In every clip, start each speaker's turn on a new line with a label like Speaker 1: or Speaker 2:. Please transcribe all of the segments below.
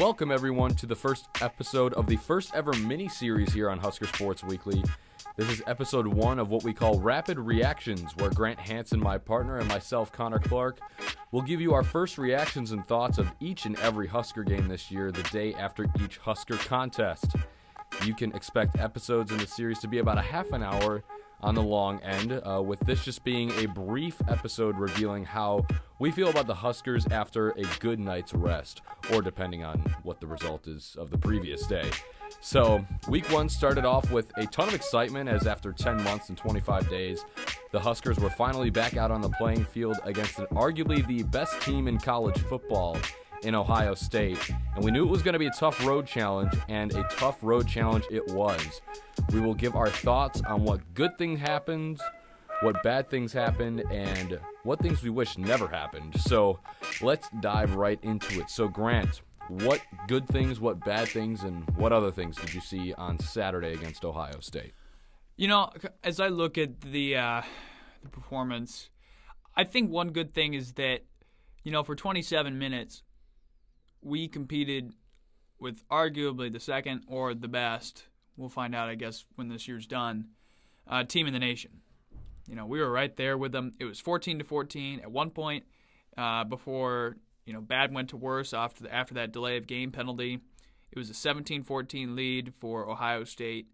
Speaker 1: Welcome, everyone, to the first episode of the first ever mini series here on Husker Sports Weekly. This is episode one of what we call Rapid Reactions, where Grant Hanson, my partner, and myself, Connor Clark, will give you our first reactions and thoughts of each and every Husker game this year, the day after each Husker contest. You can expect episodes in the series to be about a half an hour on the long end, uh, with this just being a brief episode revealing how we feel about the Huskers after a good night's rest, or depending on what the result is of the previous day. So, week one started off with a ton of excitement as after 10 months and 25 days, the Huskers were finally back out on the playing field against arguably the best team in college football in Ohio State. And we knew it was going to be a tough road challenge, and a tough road challenge it was. We will give our thoughts on what good things happened, what bad things happened, and what things we wish never happened. So let's dive right into it. So, Grant, what good things, what bad things, and what other things did you see on Saturday against Ohio State?
Speaker 2: You know, as I look at the uh, the performance, I think one good thing is that you know for 27 minutes we competed with arguably the second or the best. We'll find out, I guess, when this year's done. Uh, team in the nation. You know, we were right there with them. It was 14 to 14 at one point uh, before you know bad went to worse after the, after that delay of game penalty. It was a 17-14 lead for Ohio State,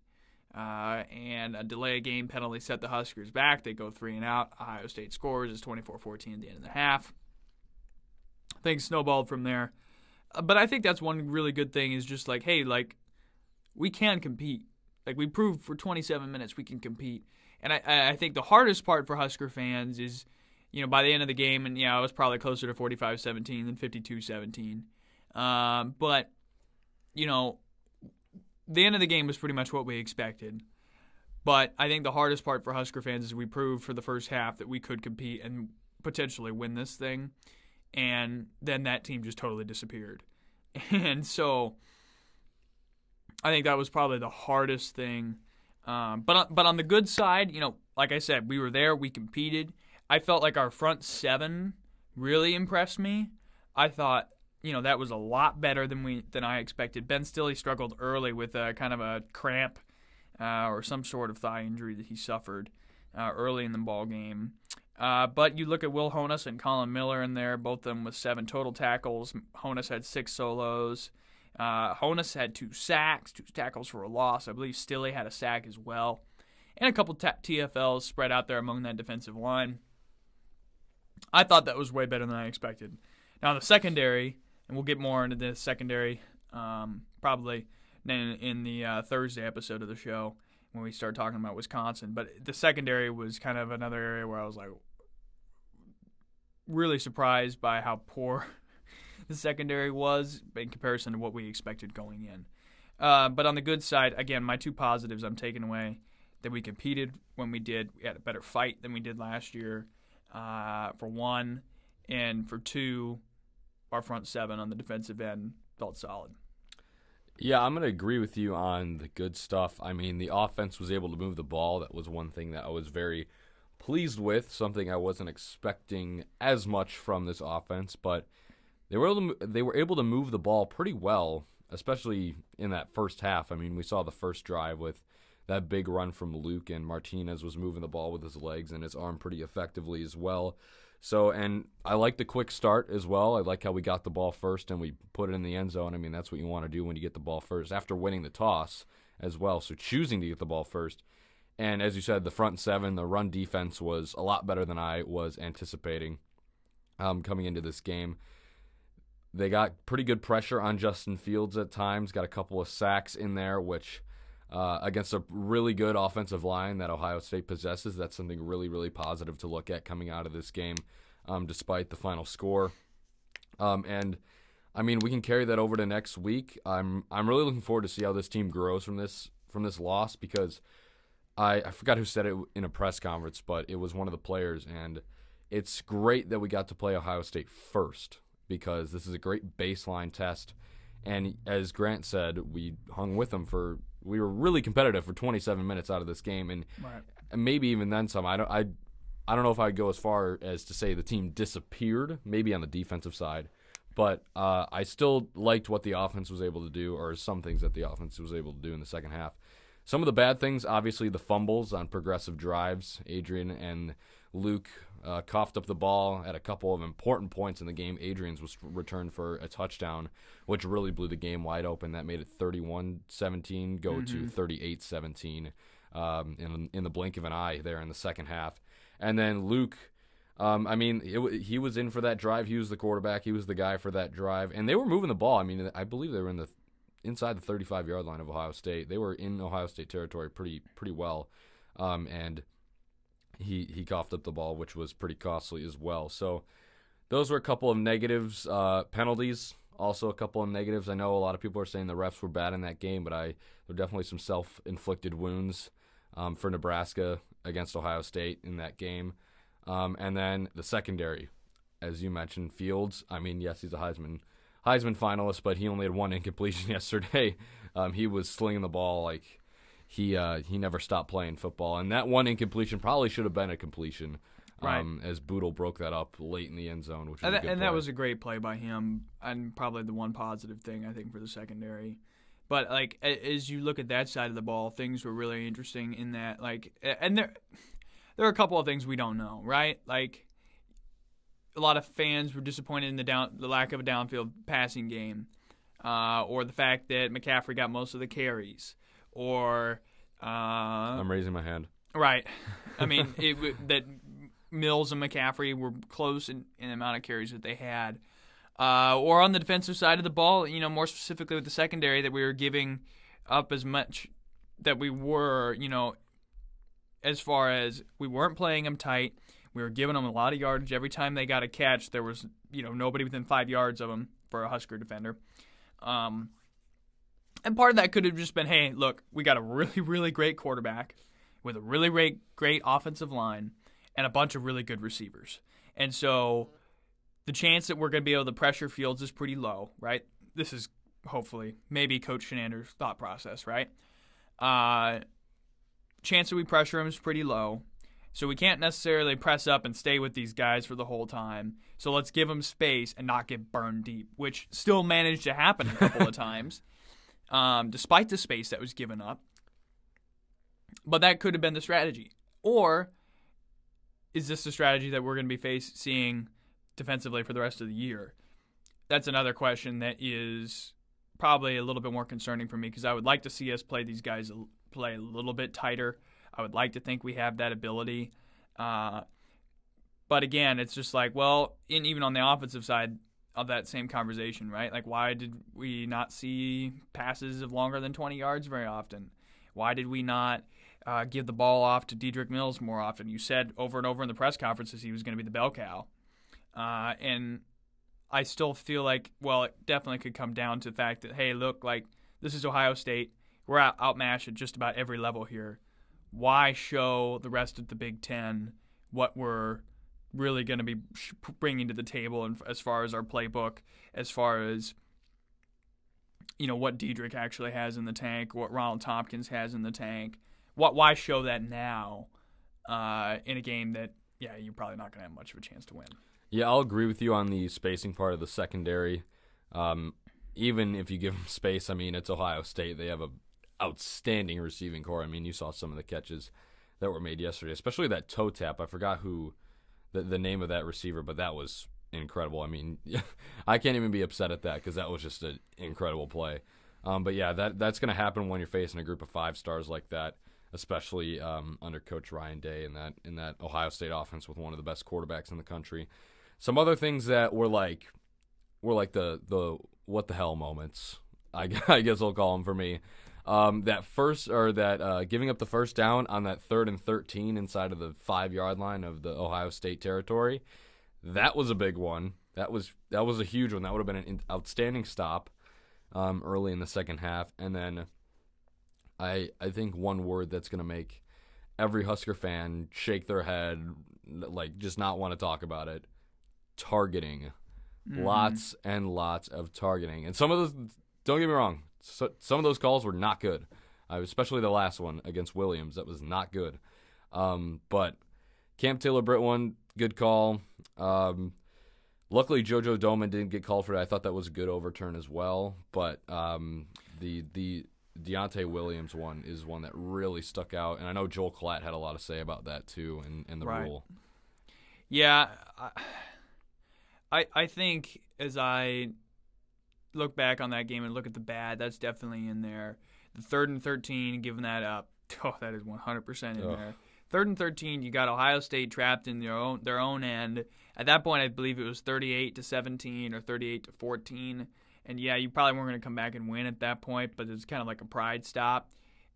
Speaker 2: uh, and a delay of game penalty set the Huskers back. They go three and out. Ohio State scores is 24-14 at the end of the half. Things snowballed from there. Uh, but I think that's one really good thing is just like, hey, like we can compete. Like we proved for 27 minutes we can compete. And I, I think the hardest part for Husker fans is, you know, by the end of the game, and yeah, I was probably closer to 45-17 than 52-17. Um, but you know, the end of the game was pretty much what we expected. But I think the hardest part for Husker fans is we proved for the first half that we could compete and potentially win this thing and then that team just totally disappeared. And so I think that was probably the hardest thing. Um, but but on the good side, you know, like I said, we were there, we competed. I felt like our front seven really impressed me. I thought you know that was a lot better than we than I expected. Ben Stille struggled early with a kind of a cramp uh, or some sort of thigh injury that he suffered uh, early in the ball game. Uh, but you look at Will Honas and Collin Miller in there, both of them with seven total tackles. Honas had six solos. Uh, Honas had two sacks, two tackles for a loss. I believe Stille had a sack as well. And a couple t- TFLs spread out there among that defensive line. I thought that was way better than I expected. Now, the secondary, and we'll get more into the secondary um, probably in, in the uh, Thursday episode of the show when we start talking about Wisconsin. But the secondary was kind of another area where I was like, really surprised by how poor the secondary was in comparison to what we expected going in. Uh, but on the good side, again, my two positives I'm taking away that we competed when we did. We had a better fight than we did last year, uh, for one. And for two, our front seven on the defensive end felt solid.
Speaker 1: Yeah, I'm going to agree with you on the good stuff. I mean, the offense was able to move the ball. That was one thing that I was very pleased with, something I wasn't expecting as much from this offense, but they were able to, they were able to move the ball pretty well, especially in that first half. I mean, we saw the first drive with that big run from Luke and Martinez was moving the ball with his legs and his arm pretty effectively as well. So, and I like the quick start as well. I like how we got the ball first and we put it in the end zone. I mean, that's what you want to do when you get the ball first after winning the toss as well. So, choosing to get the ball first and as you said, the front seven, the run defense was a lot better than I was anticipating um, coming into this game. They got pretty good pressure on Justin Fields at times, got a couple of sacks in there, which uh, against a really good offensive line that Ohio State possesses, that's something really, really positive to look at coming out of this game, um, despite the final score. Um, and I mean, we can carry that over to next week. I'm I'm really looking forward to see how this team grows from this from this loss because I, I forgot who said it in a press conference, but it was one of the players, and it's great that we got to play Ohio State first because this is a great baseline test. And as Grant said, we hung with them for we were really competitive for 27 minutes out of this game, and right. maybe even then some. I don't I I don't know if I'd go as far as to say the team disappeared, maybe on the defensive side, But uh, I still liked what the offense was able to do, or some things that the offense was able to do in the second half. Some of the bad things, obviously, the fumbles on progressive drives. Adrian and Luke uh, coughed up the ball at a couple of important points in the game. Adrian's was returned for a touchdown, which really blew the game wide open. That made it 31 17 go mm-hmm. to 38 17 um, in, in the blink of an eye there in the second half. And then Luke. Um, I mean, it, he was in for that drive. He was the quarterback. He was the guy for that drive, and they were moving the ball. I mean, I believe they were in the inside the 35 yard line of Ohio State. They were in Ohio State territory pretty pretty well, um, and he he coughed up the ball, which was pretty costly as well. So those were a couple of negatives. Uh, penalties also a couple of negatives. I know a lot of people are saying the refs were bad in that game, but I there were definitely some self inflicted wounds um, for Nebraska against Ohio State in that game. Um, and then the secondary, as you mentioned, Fields. I mean, yes, he's a Heisman Heisman finalist, but he only had one incompletion yesterday. Um, he was slinging the ball like he uh, he never stopped playing football, and that one incompletion probably should have been a completion. Um, right. As Bootle broke that up late in the end zone, which
Speaker 2: and,
Speaker 1: that,
Speaker 2: and that was a great play by him, and probably the one positive thing I think for the secondary. But like as you look at that side of the ball, things were really interesting in that like, and there there are a couple of things we don't know, right? Like a lot of fans were disappointed in the down the lack of a downfield passing game, uh, or the fact that McCaffrey got most of the carries, or uh, I'm
Speaker 1: raising my hand.
Speaker 2: Right, I mean it, that Mills and McCaffrey were close in, in the amount of carries that they had, uh, or on the defensive side of the ball, you know, more specifically with the secondary that we were giving up as much that we were, you know, as far as we weren't playing them tight we were giving them a lot of yardage every time they got a catch. There was you know nobody within five yards of them for a Husker defender. Um, and part of that could have just been, hey, look, we got a really really great quarterback with a really great great offensive line and a bunch of really good receivers, and so the chance that we're going to be able to pressure Fields is pretty low, right? This is hopefully maybe Coach Chinander's thought process, right? Uh, chance that we pressure him is pretty low. So we can't necessarily press up and stay with these guys for the whole time. So let's give them space and not get burned deep, which still managed to happen a couple of times, um, despite the space that was given up. But that could have been the strategy. Or is this the strategy that we're going to be face- seeing defensively for the rest of the year? That's another question that is probably a little bit more concerning for me because I would like to see us play these guys play a little bit tighter I would like to think we have that ability. Uh, but again, it's just like, well, in, even on the offensive side of that same conversation, right? Like, why did we not see passes of longer than 20 yards very often? Why did we not uh, give the ball off to Dedrick Mills more often? You said over and over in the press conferences he was going to be the bell cow. Uh, and I still feel like, well, it definitely could come down to the fact that, hey, look, like, this is Ohio State. We're out- outmatched at just about every level here why show the rest of the Big Ten what we're really going to be bringing to the table and as far as our playbook, as far as you know what Dedrick actually has in the tank, what Ronald Thompkins has in the tank. What why show that now uh, in a game that yeah you're probably not going to have much of a chance to win.
Speaker 1: Yeah, I'll agree with you on the spacing part of the secondary. Um, even if you give them space, I mean it's Ohio State. They have a outstanding receiving core. I mean, you saw some of the catches that were made yesterday, especially that toe tap. I forgot who the, the name of that receiver, but that was incredible. I mean, I can't even be upset at that because that was just an incredible play. Um, but yeah, that that's going to happen when you're facing a group of five stars like that, especially um, under Coach Ryan Day in that in that Ohio State offense with one of the best quarterbacks in the country. Some other things that were like were like the the what the hell moments. I, I guess I'll call them for me. Um, that first or that uh, giving up the first down on that third and 13 inside of the five yard line of the Ohio State territory, that was a big one. That was that was a huge one. That would have been an outstanding stop um, early in the second half. And then I I think one word that's going to make every Husker fan shake their head, like just not want to talk about it. Targeting, mm-hmm. lots and lots of targeting, and some of those. Don't get me wrong, so, some of those calls were not good, uh, especially the last one against Williams. That was not good. Um, but Cam Taylor Britt one good call. Um, Luckily, JoJo Domann didn't get called for that. I thought that was a good overturn as well. But um, the the Deontai Williams one is one that really stuck out, and I know Joel Klatt had a lot to say about that too, and, and the
Speaker 2: Right.
Speaker 1: rule.
Speaker 2: Yeah, I I think as I look back on that game and look at the bad, that's definitely in there. The third and thirteen, giving that up, oh, that is one hundred percent in
Speaker 1: Ugh.
Speaker 2: there. Third and thirteen, you got Ohio State trapped in their own their own end. At that point, I believe it was thirty-eight to seventeen or thirty-eight to fourteen. And yeah, you probably weren't going to come back and win at that point, but it was kind of like a pride stop,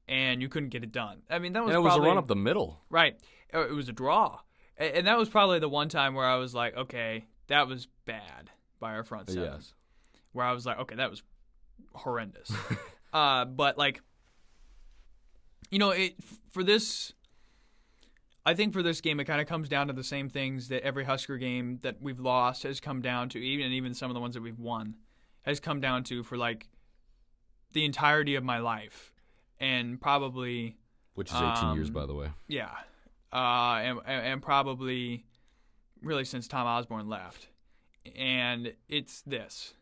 Speaker 2: and you couldn't get it done. I mean, that was
Speaker 1: And it was
Speaker 2: probably,
Speaker 1: a run up the middle.
Speaker 2: Right. Uh, It was a draw. And that was probably the one time where I was like, okay, that was bad by our front seven.
Speaker 1: Yes.
Speaker 2: Where I was like, okay, that was horrendous. uh, but like, you know, it for this, I think for this game, it kind of comes down to the same things that every Husker game that we've lost has come down to, even and even some of the ones that we've won has come down to for like the entirety of my life, and probably
Speaker 1: Which is 18 years,
Speaker 2: Um,
Speaker 1: by the way.
Speaker 2: yeah, uh, and and probably really since Tom Osborne left, and it's this: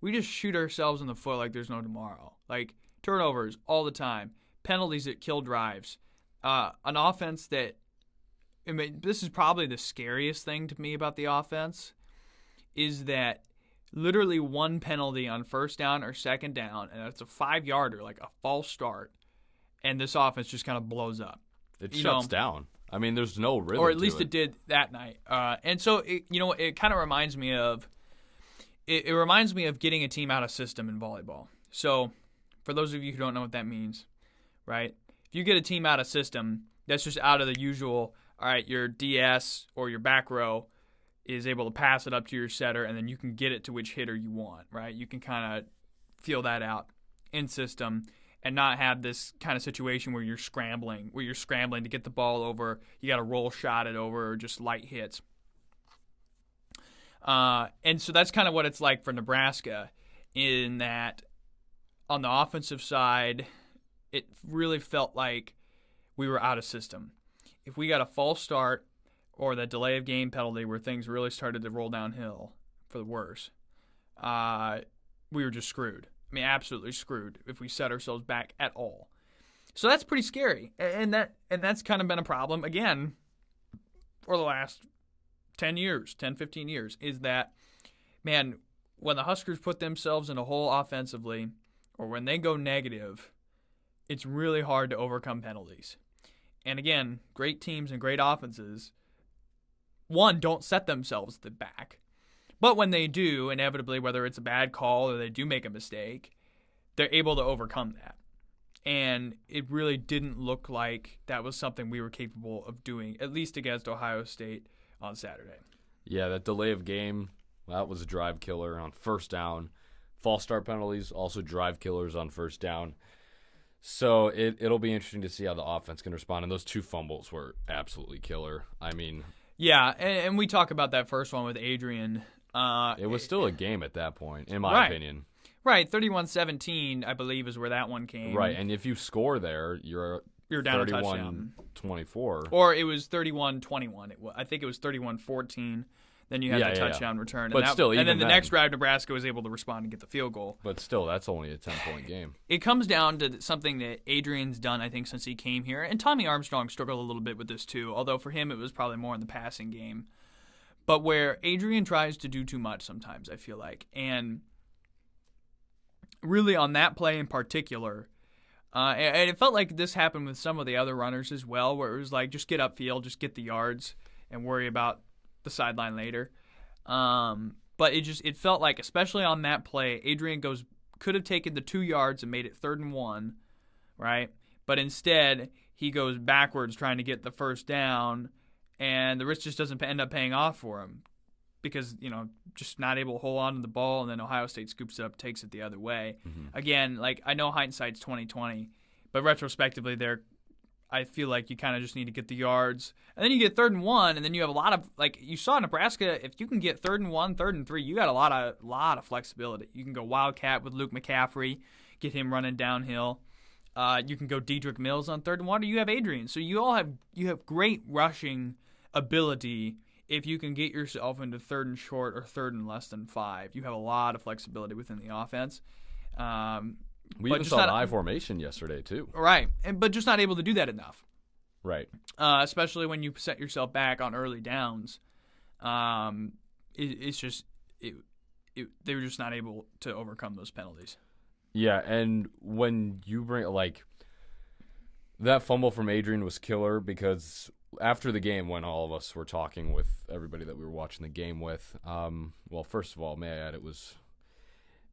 Speaker 2: we just shoot ourselves in the foot like there's no tomorrow. Like turnovers all the time, penalties that kill drives, uh, an offense that. I mean, this is probably the scariest thing to me about the offense, is that literally one penalty on first down or second down, and it's a five yarder, like a false start, and this offense just kind of blows up
Speaker 1: It
Speaker 2: you
Speaker 1: shuts
Speaker 2: know-
Speaker 1: down. I mean, there's no rhythm.
Speaker 2: or at least
Speaker 1: it.
Speaker 2: it did that night. Uh, and so, it, you know, it kind of reminds me of it, it reminds me of getting a team out of system in volleyball. So, for those of you who don't know what that means, right? If you get a team out of system, that's just out of the usual. All right, your DS or your back row is able to pass it up to your setter, and then you can get it to which hitter you want, right? You can kind of feel that out in system and not have this kind of situation where you're scrambling, where you're scrambling to get the ball over. You got to roll shot it over or just light hits. Uh, and so that's kind of what it's like for Nebraska, in that on the offensive side, it really felt like we were out of system. If we got a false start or the delay of game penalty where things really started to roll downhill for the worse, uh, we were just screwed. I mean, absolutely screwed if we set ourselves back at all. So that's pretty scary, and that and that's kind of been a problem again for the last 10 years, 10, 15 years, is that, man, when the Huskers put themselves in a hole offensively or when they go negative, it's really hard to overcome penalties. And again, great teams and great offenses, one, don't set themselves the back. But when they do, inevitably, whether it's a bad call or they do make a mistake, they're able to overcome that. And it really didn't look like that was something we were capable of doing, at least against Ohio State on Saturday.
Speaker 1: Yeah, that delay of game, that was a drive killer on first down. False start penalties, also drive killers on first down. So it, it'll be interesting to see how the offense can respond. And those two fumbles were absolutely killer. I mean,
Speaker 2: Yeah, and, and we talk about that first one with Adrian. Uh,
Speaker 1: it was still a game at that point, in my
Speaker 2: Right.
Speaker 1: opinion.
Speaker 2: right, 31-17, I believe, is where that one came.
Speaker 1: Right. And if you score there, you're
Speaker 2: You're down a
Speaker 1: 31
Speaker 2: touchdown.
Speaker 1: 24.
Speaker 2: Or it was 31-21. It wa- I think it was 31-14. Then you had
Speaker 1: Yeah,
Speaker 2: the
Speaker 1: yeah, yeah.
Speaker 2: touchdown return. And
Speaker 1: But
Speaker 2: that-
Speaker 1: still,
Speaker 2: and then the
Speaker 1: then-
Speaker 2: next drive, Nebraska was able to respond and get the field goal.
Speaker 1: But still, that's only a 10 point game.
Speaker 2: it comes down to something that Adrian's done, I think, since he came here. And Tommy Armstrong struggled a little bit with this too, although for him it was probably more in the passing game. But where Adrian tries to do too much sometimes, I feel like. And really on that play in particular, uh, and, it felt like this happened with some of the other runners as well, where it was like, just get upfield, just get the yards, and worry about the sideline later. Um, but it just it felt like, especially on that play, Adrian goes could have taken the two yards and made it third and one, right? But instead he goes backwards trying to get the first down, and the risk just doesn't end up paying off for him because you know just not able to hold on to the ball, and then Ohio State scoops it up, takes it the other way. Again, like I know hindsight's twenty twenty, but retrospectively, there, I feel like you kind of just need to get the yards, and then you get third and one, and then you have a lot of like you saw Nebraska. If you can get third and one, third and three, you got a lot of lot of flexibility. You can go wildcat with Luke McCaffrey, get him running downhill. Uh, you can go Dedrick Mills on third and one, or you have Adrian. So you all have you have great rushing ability if you can get yourself into third and short or third and less than five, you have a lot of flexibility within the offense. Um,
Speaker 1: We even saw
Speaker 2: not-
Speaker 1: an I formation yesterday too.
Speaker 2: right, and but just not able to do that enough.
Speaker 1: Right.
Speaker 2: uh, especially when you set yourself back on early downs. Um, it, it's just it, it, they were just not able to overcome those penalties.
Speaker 1: Yeah, and when you bring like that fumble from Adrian was killer because after the game, when all of us were talking with everybody that we were watching the game with, um, well, first of all, may I add, it was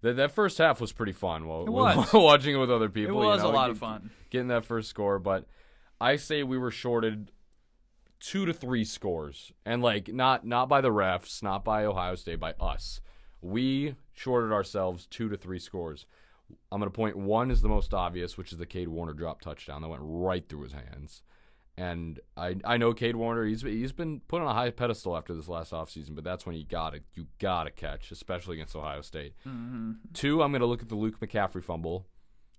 Speaker 1: that that first half was pretty fun. While
Speaker 2: It was.
Speaker 1: watching it with other people.
Speaker 2: it
Speaker 1: you
Speaker 2: was
Speaker 1: know,
Speaker 2: a lot of fun.
Speaker 1: getting that first score, but I say we were shorted two to three scores, and like not not by the refs, not by Ohio State, by us. We shorted ourselves two to three scores. I'm gonna point one is the most obvious, which is the Cade Warner drop touchdown that went right through his hands. And I I know Cade Warner, he's he's been put on a high pedestal after this last offseason, but that's when you got to you gotta catch, especially against Ohio State. Two, I'm gonna look at the Luke McCaffrey fumble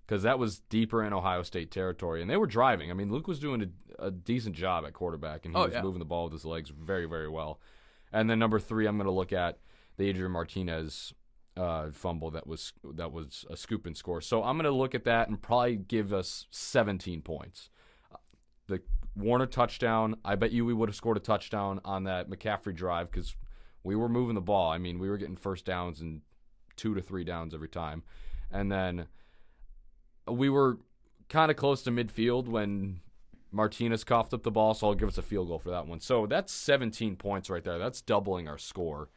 Speaker 1: because that was deeper in Ohio State territory, and they were driving. I mean, Luke was doing a, a decent job at quarterback, and he
Speaker 2: Oh,
Speaker 1: was
Speaker 2: yeah.
Speaker 1: moving the ball with his legs very, very well. And then number three, I'm going to look at the Adrian Martinez uh, fumble that was that was a scoop and score. So I'm going to look at that and probably give us 17 points. The Warner touchdown, I bet you we would have scored a touchdown on that McCaffrey drive because we were moving the ball. I mean, we were getting first downs and two to three downs every time, and then we were kind of close to midfield when Martinez coughed up the ball, so I'll give us a field goal for that one. So that's 17 points right there. That's doubling our score.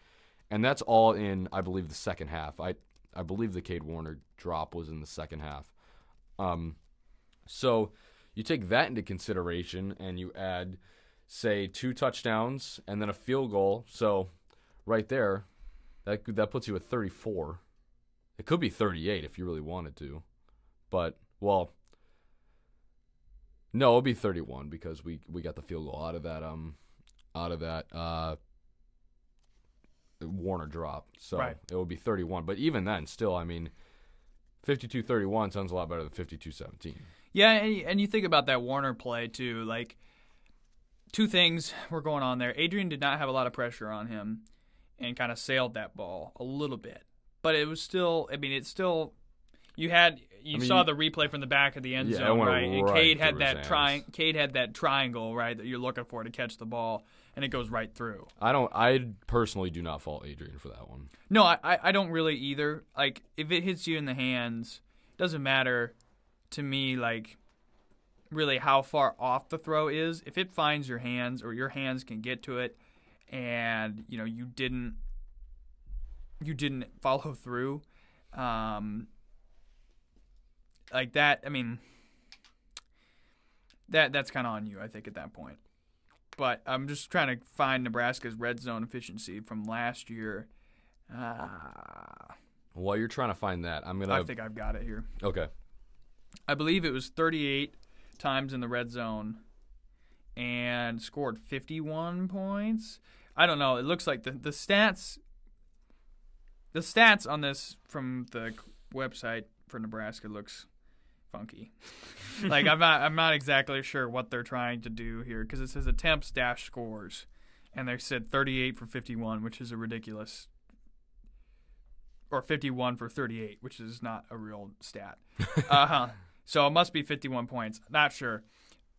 Speaker 1: And that's all in, I believe, the second half. I I believe the Cade Warner drop was in the second half. Um, so you take that into consideration and you add, say, two touchdowns and then a field goal. So right there, that that puts you at 34. It could be 38 if you really wanted to, but well, no, it'll be 31 because we we got the field goal out of that um out of that uh Warner drop. So
Speaker 2: Right.
Speaker 1: it would be 31. But even then, still, I mean, 52-31 sounds a lot better than 52-17.
Speaker 2: Yeah, and, and you think about that Warner play too. Like two things were going on there. Adrian did not have a lot of pressure on him, and kind of sailed that ball a little bit. But it was still. I mean, it's still. You had you
Speaker 1: I mean,
Speaker 2: saw the replay from the back of the end
Speaker 1: Yeah,
Speaker 2: zone, right? And
Speaker 1: right
Speaker 2: Cade had that tri-. Cade had that triangle, right, that you're looking for to catch the ball, and it goes right through.
Speaker 1: I don't I personally do not fault Adrian for that one.
Speaker 2: No, I, I I don't really either. Like if it hits you in the hands, doesn't matter to me like really how far off the throw is. If it finds your hands or your hands can get to it and you know you didn't you didn't follow through um like that, I mean that that's kind of on you, I think at that point. But I'm just trying to find Nebraska's red zone efficiency from last year. Ah,
Speaker 1: While you're trying to find that, I'm gonna
Speaker 2: I think I've got it here.
Speaker 1: okay.
Speaker 2: I believe it was 38 times in the red zone and scored 51 points. I don't know. It looks like the the stats the stats on this from the website for Nebraska looks funky. like I'm not I'm not exactly sure what they're trying to do here because it says attempts dash scores and they said 38 for 51, which is a ridiculous or 51 for 38, which is not a real stat. uh. So it must be 51 points. Not sure.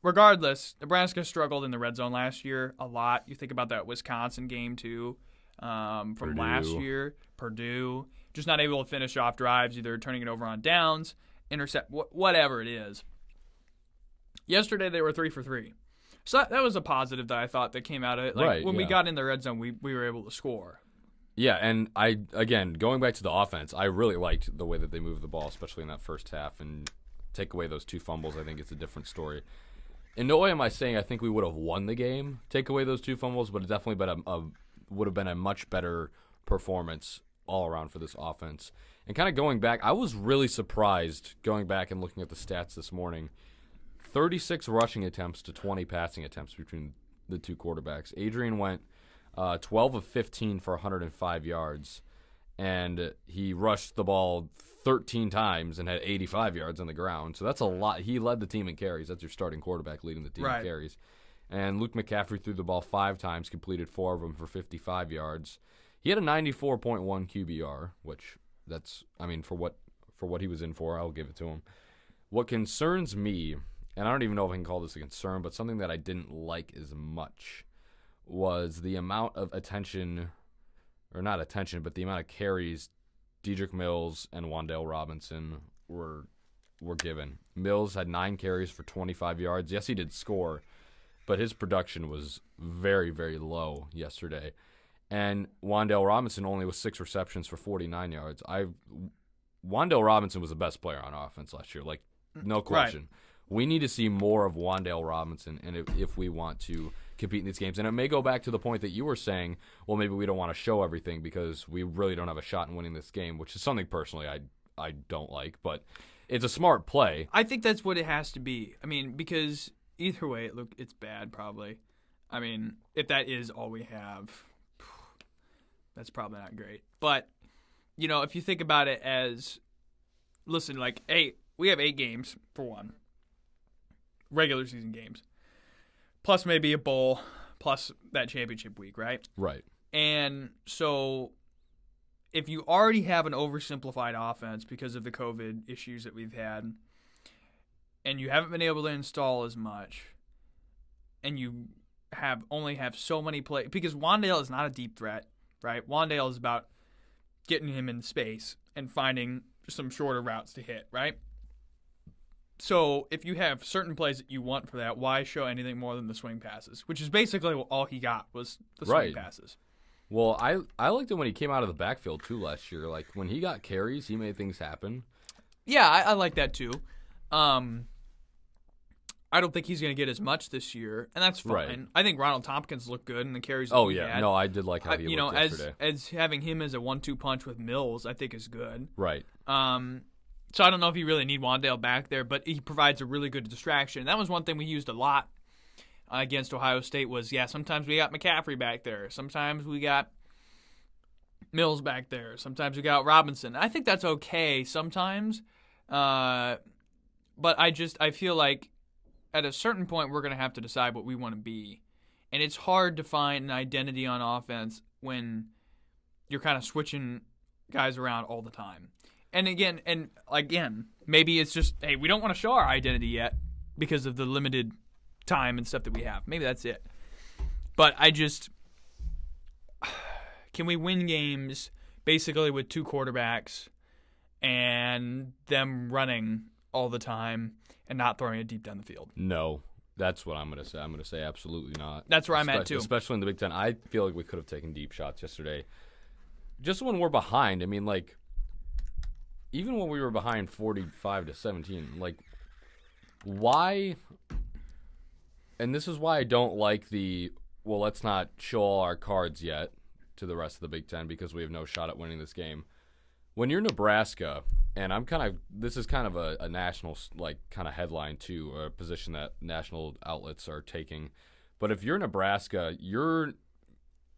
Speaker 2: Regardless, Nebraska struggled in the red zone last year a lot. You think about that Wisconsin game too, um, from last year. Purdue just not able to finish off drives, either turning it over on downs, intercept, wh- whatever it is. Yesterday they were three for three, so that, that was a positive that I thought that came out of it. Like
Speaker 1: Right,
Speaker 2: when we got in the red zone, we we were able to score.
Speaker 1: Yeah, and I again going back to the offense, I really liked the way that they moved the ball, especially in that first half, and take away those two fumbles. I think it's a different story. In no way am I saying I think we would have won the game. Take away those two fumbles, but it definitely been a, a would have been a much better performance all around for this offense. And kind of going back, I was really surprised going back and looking at the stats this morning. 36 rushing attempts to 20 passing attempts between the two quarterbacks. Adrian went uh, 12 of 15 for 105 yards, and he rushed the ball 13 times and had 85 yards on the ground. So that's a lot. He led the team in carries. That's your starting quarterback leading the team
Speaker 2: Right.
Speaker 1: in carries. And Luke McCaffrey threw the ball five times, completed four of them for 55 yards. He had a 94.1 QBR, which that's I mean for what for what he was in for, I'll give it to him. What concerns me, and I don't even know if I can call this a concern, but something that I didn't like as much was the amount of attention, or not attention, but the amount of carries Dedrick Mills and Wan'Dale Robinson were were given. Mills had nine carries for 25 yards. Yes, he did score, but his production was very, very low yesterday. And Wan'Dale Robinson only was six receptions for 49 yards. I Wan'Dale Robinson was the best player on offense last year, like no question. Right. We need to see more of Wan'Dale Robinson, and if, if we want to compete in these games, and it may go back to the point that you were saying, well, maybe we don't want to show everything because we really don't have a shot in winning this game, which is something personally I I don't like, but it's a smart play.
Speaker 2: I think that's what it has to be. I mean, because either way, it look it's bad probably. I mean, if that is all we have, that's probably not great. But you know, if you think about it as, listen, like, hey, we have eight games for one, regular season games, plus maybe a bowl, plus that championship week, right?
Speaker 1: Right.
Speaker 2: And so if you already have an oversimplified offense because of the COVID issues that we've had, and you haven't been able to install as much, and you have only have so many play because Wan'Dale is not a deep threat, right? Wan'Dale is about getting him in space and finding some shorter routes to hit, right? So if you have certain plays that you want for that, why show anything more than the swing passes? Which is basically all he got was the swing right. passes.
Speaker 1: Well, I I liked it when he came out of the backfield too last year. Like when he got carries, he made things happen.
Speaker 2: Yeah, I, I like that too. Um, I don't think he's going to get as much this year, and that's fine. Right. I think Ronald Thompkins looked good in the carries.
Speaker 1: oh yeah, no, I did like how he
Speaker 2: I, you know
Speaker 1: yesterday.
Speaker 2: as as having him as a one-two punch with Mills, I think is good.
Speaker 1: Right.
Speaker 2: Um, so I don't know if you really need Wan'Dale back there, but he provides a really good distraction. That was one thing we used a lot uh, against Ohio State. Was yeah, sometimes we got McCaffrey back there, sometimes we got Mills back there, sometimes we got Robinson. I think that's okay sometimes, uh, but I just I feel like at a certain point we're going to have to decide what we want to be. And it's hard to find an identity on offense when you're kind of switching guys around all the time. And again, and again, maybe it's just hey, we don't want to show our identity yet because of the limited time and stuff that we have. Maybe that's it. But I just can we win games basically with two quarterbacks and them running all the time and not throwing it deep down the field.
Speaker 1: No, that's what I'm going to say. I'm going to say absolutely not.
Speaker 2: That's where I'm at too.
Speaker 1: Especially in the Big Ten, I feel like we could have taken deep shots yesterday. Just when we're behind, I mean, like even when we were behind 45 to 17, like why? And this is why I don't like the well. Let's not show all our cards yet to the rest of the Big Ten because we have no shot at winning this game. When you're Nebraska and I'm kind of this is kind of a, a national like kind of headline too, a position that national outlets are taking. But if you're Nebraska, you're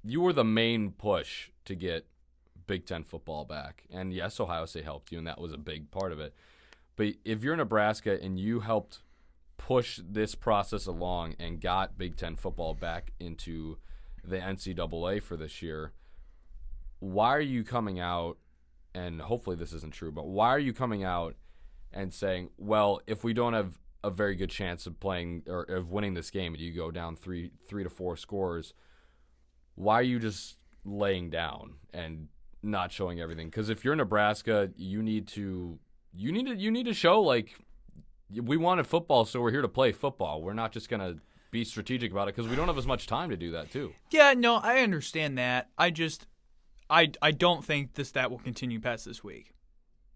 Speaker 1: you are the main push to get Big Ten football back. And yes, Ohio State helped you, and that was a big part of it. But if you're Nebraska and you helped push this process along and got Big Ten football back into the NCAA for this year, why are you coming out and hopefully this isn't true, but why are you coming out and saying, well, if we don't have a very good chance of playing or of winning this game and you go down three three to four scores, why are you just laying down and not showing everything? Because if you're Nebraska, you need to you need to you need to show like we wanted football, so we're here to play football. We're not just gonna be strategic about it because we don't have as much time to do that too.
Speaker 2: Yeah, no, I understand that. I just I, I don't think this that will continue past this week.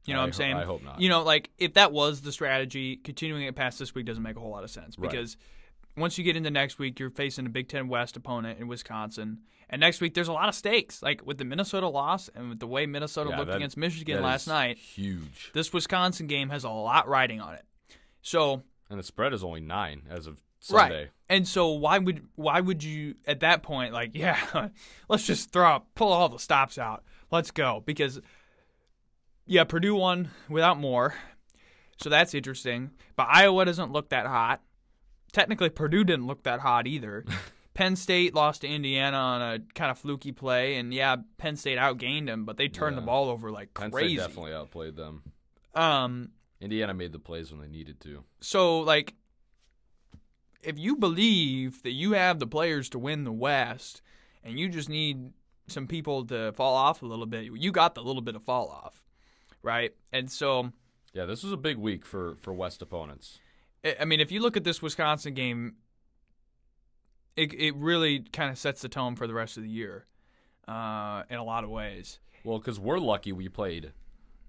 Speaker 2: You know I what I'm saying? I
Speaker 1: hope not.
Speaker 2: You know, like if that was the strategy, continuing it past this week doesn't make a whole lot of sense because right. Once you get into next week, you're facing a Big Ten West opponent in Wisconsin, and next week there's a lot of stakes. Like with the Minnesota loss and with the way Minnesota yeah, looked that, against Michigan last night,
Speaker 1: huge.
Speaker 2: This Wisconsin game has a lot riding on it. So
Speaker 1: and the spread is only nine as of Sunday. Right.
Speaker 2: And so why would why would you at that point like yeah let's just throw up, pull all the stops out let's go because yeah Purdue won without more so that's interesting but Iowa doesn't look that hot technically Purdue didn't look that hot either. Penn State lost to Indiana on a kind of fluky play, and yeah, Penn State outgained them, but they turned
Speaker 1: Yeah.
Speaker 2: the ball over like
Speaker 1: Penn
Speaker 2: crazy.
Speaker 1: State definitely outplayed them.
Speaker 2: Um,
Speaker 1: Indiana made the plays when they needed to.
Speaker 2: so like, if you believe that you have the players to win the West, and you just need some people to fall off a little bit, you got the little bit of fall off, right? And so,
Speaker 1: Yeah, this was a big week for for West opponents.
Speaker 2: I mean, if you look at this Wisconsin game, it it really kind of sets the tone for the rest of the year, uh, in a lot of ways.
Speaker 1: Well, because we're lucky we played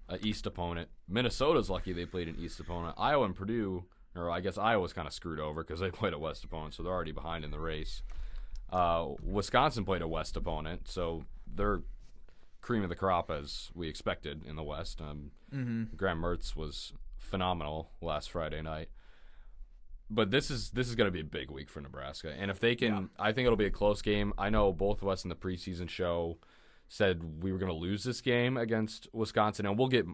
Speaker 1: an East opponent. Minnesota's lucky they played an East opponent. Iowa and Purdue, or I guess Iowa's kind of screwed over because they played a West opponent, so they're already behind in the race. Uh, Wisconsin played a West opponent, so they're cream of the crop as we expected in the West. Um, Graham Mertz was phenomenal last Friday night. But this is this is going to be a big week for Nebraska, and if they can,
Speaker 2: Yeah.
Speaker 1: I think it'll be a close game. I know both of us in the preseason show said we were going to lose this game against Wisconsin, and we'll get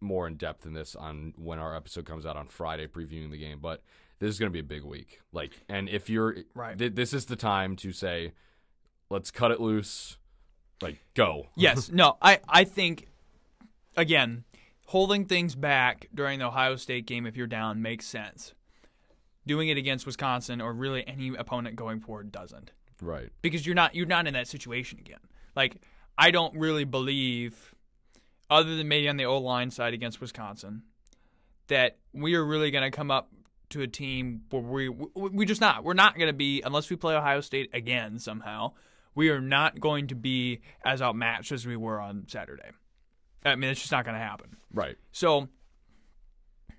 Speaker 1: more in depth in this on when our episode comes out on Friday previewing the game. But this is going to be a big week. Like, and if you're
Speaker 2: Right.
Speaker 1: th- this is the time to say, let's cut it loose, like go.
Speaker 2: Yes, no, I I think again, holding things back during the Ohio State game if you're down makes sense. Doing it against Wisconsin or really any opponent going forward doesn't.
Speaker 1: Right.
Speaker 2: because you're not you're not in that situation again. Like I don't really believe, other than maybe on the O line side against Wisconsin, that we are really going to come up to a team where we we, we just not. We're not going to be unless we play Ohio State again somehow. We are not going to be as outmatched as we were on Saturday. I mean, it's just not going to happen.
Speaker 1: Right.
Speaker 2: So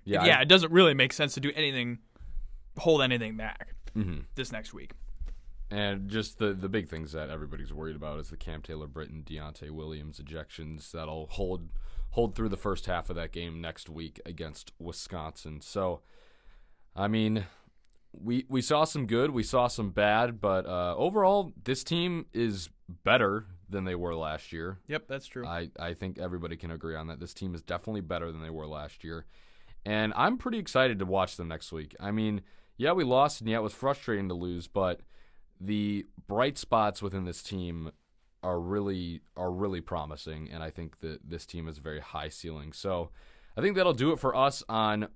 Speaker 1: Yeah.
Speaker 2: yeah, it doesn't really make sense to do anything, hold anything back
Speaker 1: hmm
Speaker 2: this next week.
Speaker 1: And just the the big things that everybody's worried about is the Cam Taylor Britton Deontai Williams ejections that'll hold hold through the first half of that game next week against Wisconsin. So, I mean, we we saw some good, we saw some bad, but uh, overall, this team is better than they were last year.
Speaker 2: Yep, that's true.
Speaker 1: I, I think everybody can agree on that. This team is definitely better than they were last year. And I'm pretty excited to watch them next week. I mean, yeah, we lost, and yeah, it was frustrating to lose, but the bright spots within this team are really are really promising, and I think that this team is very high ceiling. So I think that'll do it for us on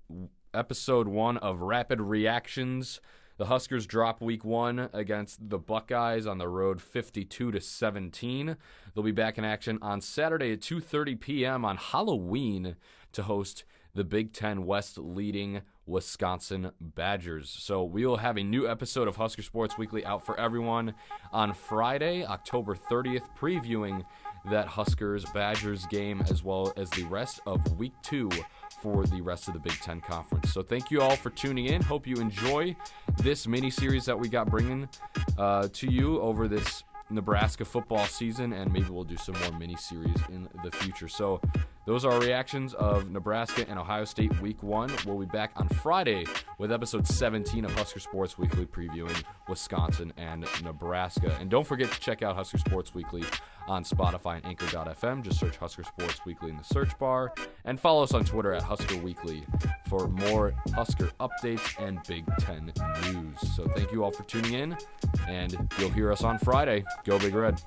Speaker 1: episode one of Rapid Reactions. The Huskers drop week one against the Buckeyes on the road, 52 to 17. They'll be back in action on Saturday at 2:30 p.m. on Halloween to host the Big Ten West leading Wisconsin Badgers. So we will have a new episode of Husker Sports Weekly out for everyone on Friday, October 30th, previewing that Huskers Badgers game as well as the rest of week two for the rest of the Big Ten Conference. So thank you all for tuning in. Hope you enjoy this mini series that we got bringing uh, to you over this Nebraska football season, and maybe we'll do some more mini series in the future. So those are our reactions of Nebraska and Ohio State Week One. We'll be back on Friday with episode 17 of Husker Sports Weekly, previewing Wisconsin and Nebraska. And don't forget to check out Husker Sports Weekly on Spotify and Anchor.fm. Just search Husker Sports Weekly in the search bar, and follow us on Twitter at Husker Weekly for more Husker updates and Big Ten news. So thank you all for tuning in, and you'll hear us on Friday. Go Big Red.